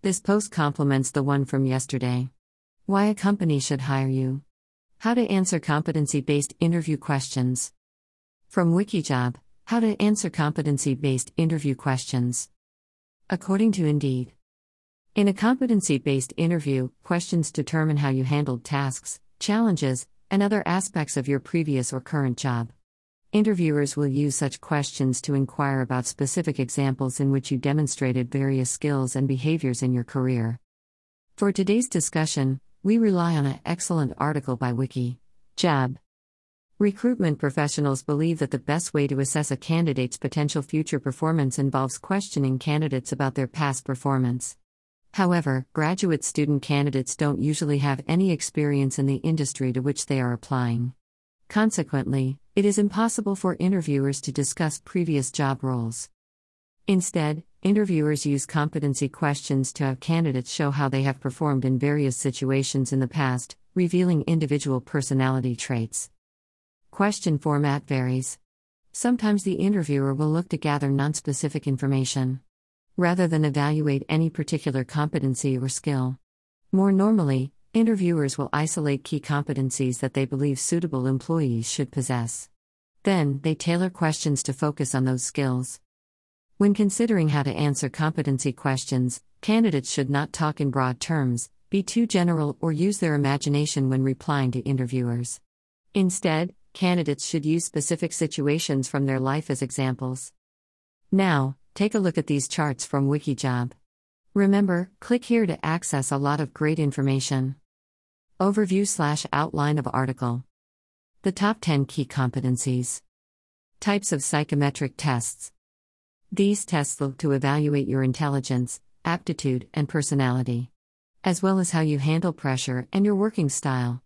This post complements the one from yesterday. Why a company should hire you. How to answer competency based interview questions. From Wikijob How to answer competency based interview questions. According to Indeed. In a competency based interview, questions determine how you handled tasks, challenges, and other aspects of your previous or current job. Interviewers will use such questions to inquire about specific examples in which you demonstrated various skills and behaviors in your career. For today's discussion, we rely on an excellent article by Wiki. Job. Recruitment professionals believe that the best way to assess a candidate's potential future performance involves questioning candidates about their past performance. However, graduate student candidates don't usually have any experience in the industry to which they are applying. Consequently, it is impossible for interviewers to discuss previous job roles. Instead, interviewers use competency questions to have candidates show how they have performed in various situations in the past, revealing individual personality traits. Question format varies. Sometimes the interviewer will look to gather nonspecific information rather than evaluate any particular competency or skill. More normally, Interviewers will isolate key competencies that they believe suitable employees should possess. Then, they tailor questions to focus on those skills. When considering how to answer competency questions, candidates should not talk in broad terms, be too general, or use their imagination when replying to interviewers. Instead, candidates should use specific situations from their life as examples. Now, take a look at these charts from Wikijob. Remember, click here to access a lot of great information. Overview slash outline of article. The top 10 key competencies. Types of psychometric tests. These tests look to evaluate your intelligence, aptitude, and personality, as well as how you handle pressure and your working style.